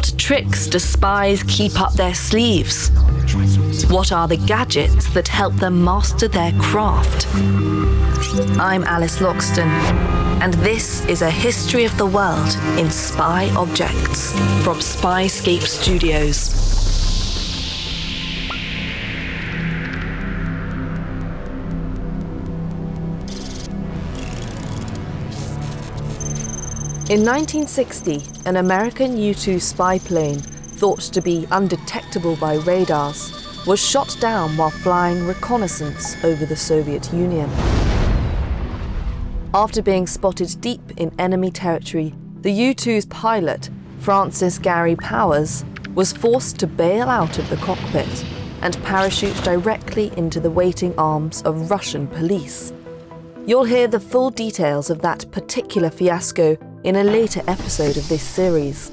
What tricks do spies keep up their sleeves? What are the gadgets that help them master their craft? I'm Alice Loxton, and this is a history of the world in spy objects from Spyscape Studios. In 1960, an American U 2 spy plane, thought to be undetectable by radars, was shot down while flying reconnaissance over the Soviet Union. After being spotted deep in enemy territory, the U 2's pilot, Francis Gary Powers, was forced to bail out of the cockpit and parachute directly into the waiting arms of Russian police. You'll hear the full details of that particular fiasco in a later episode of this series.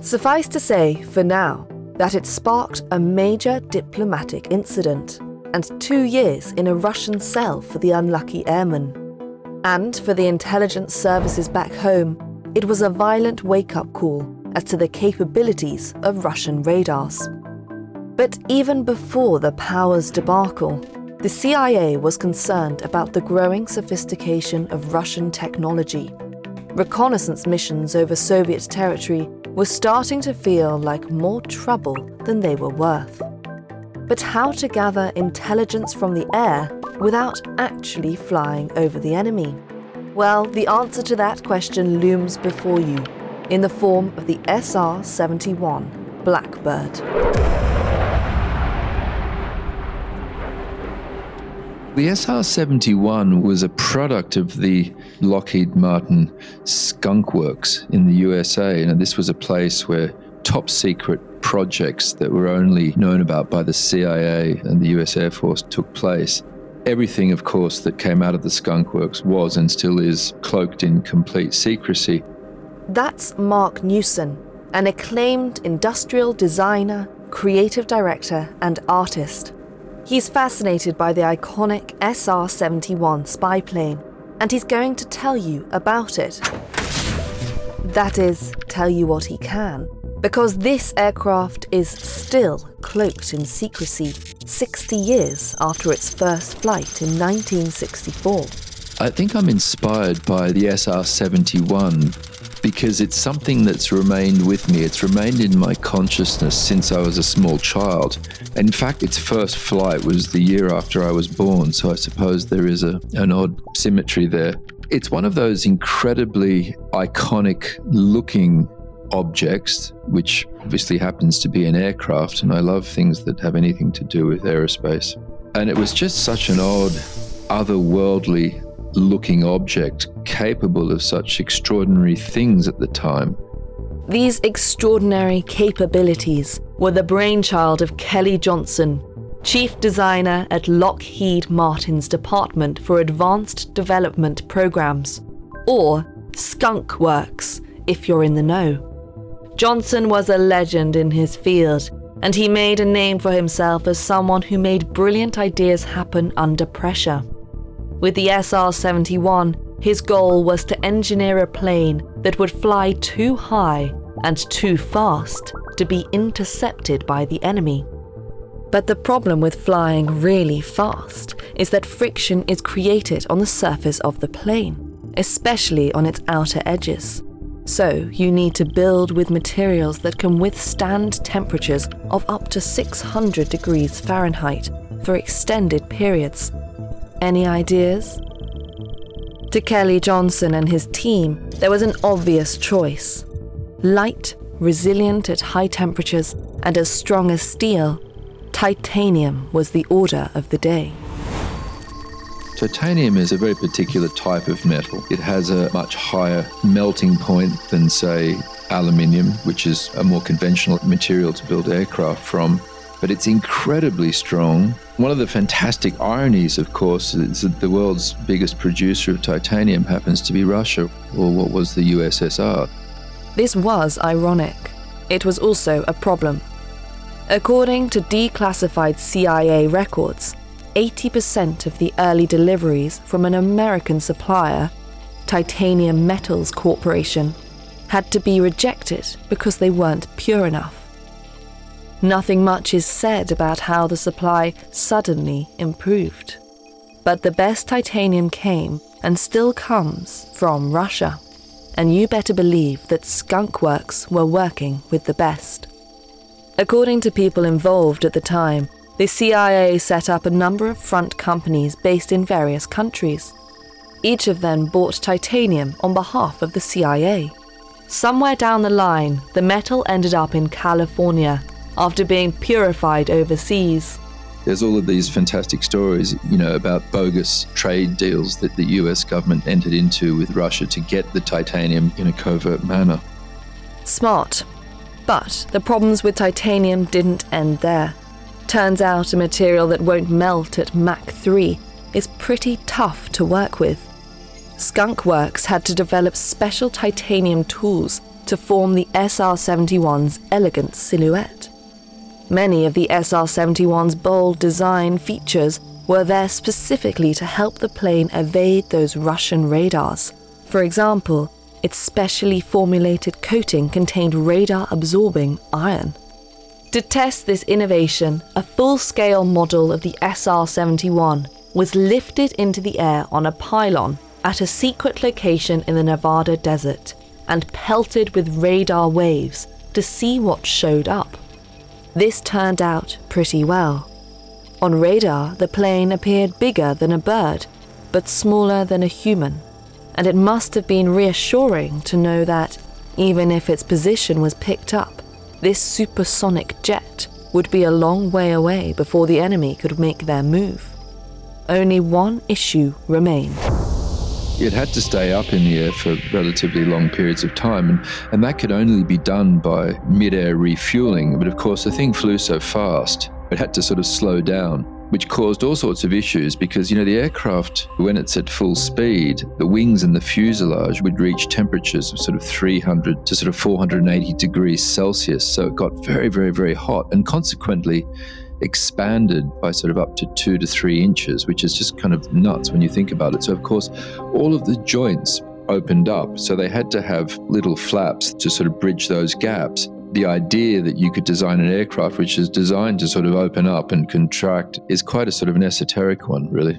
Suffice to say, for now, that it sparked a major diplomatic incident and two years in a Russian cell for the unlucky airman. And for the intelligence services back home, it was a violent wake up call as to the capabilities of Russian radars. But even before the Powers debacle, the CIA was concerned about the growing sophistication of Russian technology reconnaissance missions over Soviet territory were starting to feel like more trouble than they were worth. But how to gather intelligence from the air without actually flying over the enemy? Well, the answer to that question looms before you in the form of the SR 71 Blackbird. The SR 71 was a product of the Lockheed Martin Skunk Works in the USA. And this was a place where top secret projects that were only known about by the CIA and the US Air Force took place. Everything, of course, that came out of the Skunk Works was and still is cloaked in complete secrecy. That's Marc Newson, an acclaimed industrial designer, creative director, and artist. He's fascinated by the iconic SR 71 spy plane, and he's going to tell you about it. That is, tell you what he can, because this aircraft is still cloaked in secrecy 60 years after its first flight in 1964. I think I'm inspired by the SR 71 because it's something that's remained with me. It's remained in my consciousness since I was a small child. In fact, its first flight was the year after I was born, so I suppose there is a, an odd symmetry there. It's one of those incredibly iconic looking objects, which obviously happens to be an aircraft, and I love things that have anything to do with aerospace. And it was just such an odd, otherworldly looking object capable of such extraordinary things at the time. These extraordinary capabilities were the brainchild of Kelly Johnson, chief designer at Lockheed Martin's Department for Advanced Development Programs, or Skunk Works, if you're in the know. Johnson was a legend in his field, and he made a name for himself as someone who made brilliant ideas happen under pressure. With the SR 71, his goal was to engineer a plane that would fly too high and too fast to be intercepted by the enemy. But the problem with flying really fast is that friction is created on the surface of the plane, especially on its outer edges. So, you need to build with materials that can withstand temperatures of up to 600 degrees Fahrenheit for extended periods any ideas? To Kelly Johnson and his team, there was an obvious choice. Light, resilient at high temperatures, and as strong as steel, titanium was the order of the day. Titanium is a very particular type of metal. It has a much higher melting point than, say, aluminium, which is a more conventional material to build aircraft from. But it's incredibly strong. One of the fantastic ironies, of course, is that the world's biggest producer of titanium happens to be Russia, or what was the USSR. This was ironic. It was also a problem. According to declassified CIA records, 80% of the early deliveries from an American supplier, Titanium Metals Corporation, had to be rejected because they weren't pure enough. Nothing much is said about how the supply suddenly improved. But the best titanium came and still comes from Russia. And you better believe that Skunk Works were working with the best. According to people involved at the time, the CIA set up a number of front companies based in various countries. Each of them bought titanium on behalf of the CIA. Somewhere down the line, the metal ended up in California after being purified overseas. There's all of these fantastic stories, you know, about bogus trade deals that the US government entered into with Russia to get the titanium in a covert manner. Smart. But the problems with titanium didn't end there. Turns out a material that won't melt at Mach 3 is pretty tough to work with. Skunk Works had to develop special titanium tools to form the SR 71's elegant silhouette. Many of the SR 71's bold design features were there specifically to help the plane evade those Russian radars. For example, its specially formulated coating contained radar absorbing iron. To test this innovation, a full scale model of the SR 71 was lifted into the air on a pylon at a secret location in the Nevada desert and pelted with radar waves to see what showed up. This turned out pretty well. On radar, the plane appeared bigger than a bird, but smaller than a human, and it must have been reassuring to know that, even if its position was picked up, this supersonic jet would be a long way away before the enemy could make their move. Only one issue remained. It had to stay up in the air for relatively long periods of time, and, and that could only be done by mid air refueling. But of course, the thing flew so fast, it had to sort of slow down which caused all sorts of issues because, you know, the aircraft, when it's at full speed, the wings and the fuselage would reach temperatures of sort of 300 to sort of 480 degrees Celsius. So it got very, very, very hot and consequently expanded by sort of up to two to three inches, which is just kind of nuts when you think about it. So, of course, all of the joints opened up. So they had to have little flaps to sort of bridge those gaps the idea that you could design an aircraft which is designed to sort of open up and contract is quite a sort of an esoteric one, really.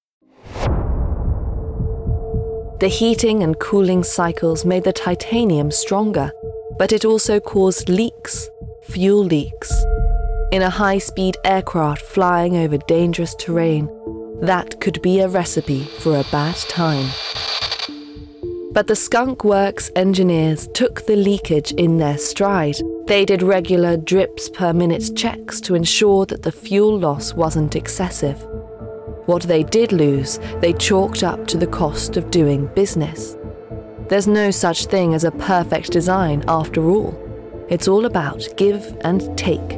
The heating and cooling cycles made the titanium stronger, but it also caused leaks, fuel leaks. In a high speed aircraft flying over dangerous terrain, that could be a recipe for a bad time. But the Skunk Works engineers took the leakage in their stride. They did regular drips per minute checks to ensure that the fuel loss wasn't excessive. What they did lose, they chalked up to the cost of doing business. There's no such thing as a perfect design after all. It's all about give and take.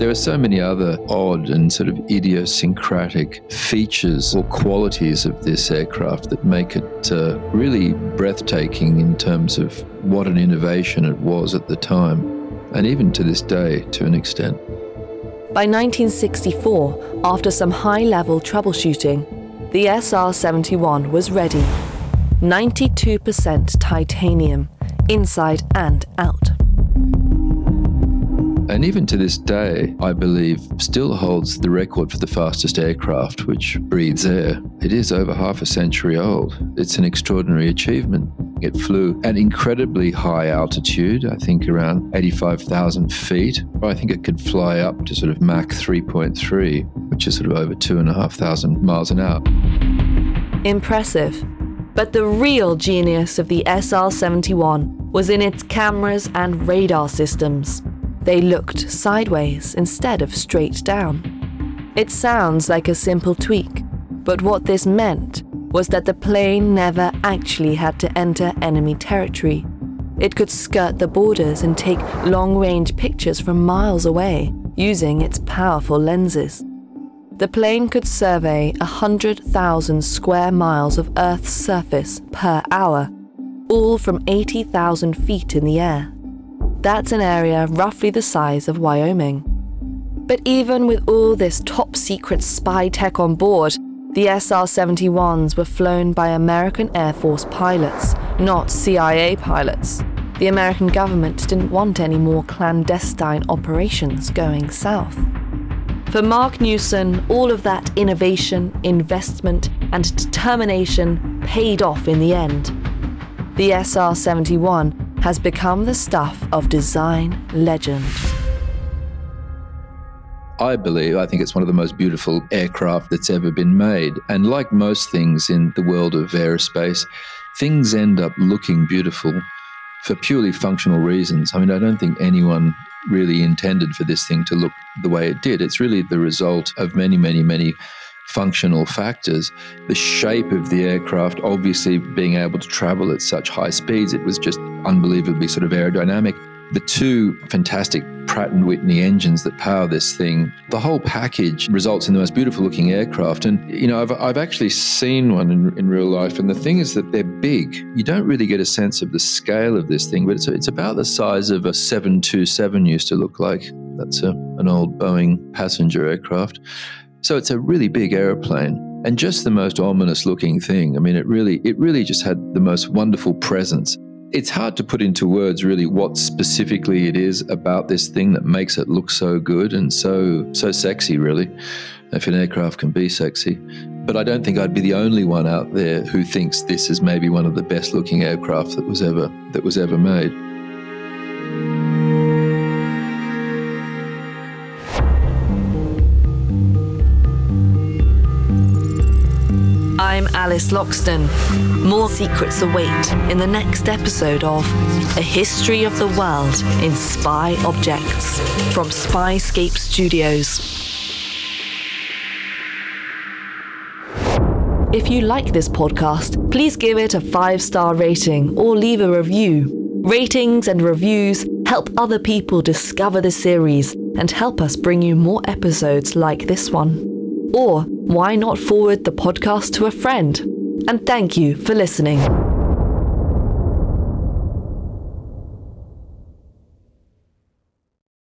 There are so many other odd and sort of idiosyncratic features or qualities of this aircraft that make it uh, really breathtaking in terms of what an innovation it was at the time, and even to this day to an extent. By 1964, after some high level troubleshooting, the SR 71 was ready 92% titanium, inside and out. and even to this day, I believe, still holds the record for the fastest aircraft which breathes air. It is over half a century old. It's an extraordinary achievement. It flew at incredibly high altitude, I think around 85,000 feet. I think it could fly up to sort of Mach 3.3, which is sort of over 2,500 miles an hour. Impressive. But the real genius of the SR 71 was in its cameras and radar systems. They looked sideways instead of straight down. It sounds like a simple tweak, but what this meant was that the plane never actually had to enter enemy territory. It could skirt the borders and take long range pictures from miles away using its powerful lenses. The plane could survey 100,000 square miles of Earth's surface per hour, all from 80,000 feet in the air. That's an area roughly the size of Wyoming. But even with all this top secret spy tech on board, the SR 71s were flown by American Air Force pilots, not CIA pilots. The American government didn't want any more clandestine operations going south. For Marc Newson, all of that innovation, investment, and determination paid off in the end. The SR 71 has become the stuff of design legend. I believe, I think it's one of the most beautiful aircraft that's ever been made. And like most things in the world of aerospace, things end up looking beautiful for purely functional reasons. I mean, I don't think anyone really intended for this thing to look the way it did. It's really the result of many, many, many functional factors. The shape of the aircraft, obviously being able to travel at such high speeds, it was just unbelievably sort of aerodynamic. The two fantastic Pratt and Whitney engines that power this thing, the whole package results in the most beautiful looking aircraft. And, you know, I've, I've actually seen one in, in real life. And the thing is that they're big. You don't really get a sense of the scale of this thing, but it's, it's about the size of a 727 used to look like. That's a, an old Boeing passenger aircraft. So it's a really big airplane and just the most ominous looking thing. I mean, it really, it really just had the most wonderful presence. It's hard to put into words really what specifically it is about this thing that makes it look so good and so so sexy. Really, if an aircraft can be sexy, but I don't think I'd be the only one out there who thinks this is maybe one of the best looking aircraft that was ever that was ever made. Alice Loxton. More secrets await in the next episode of A History of the World in Spy Objects from Spyscape Studios. If you like this podcast, please give it a five star rating or leave a review. Ratings and reviews help other people discover the series and help us bring you more episodes like this one. Or why not forward the podcast to a friend? And thank you for listening.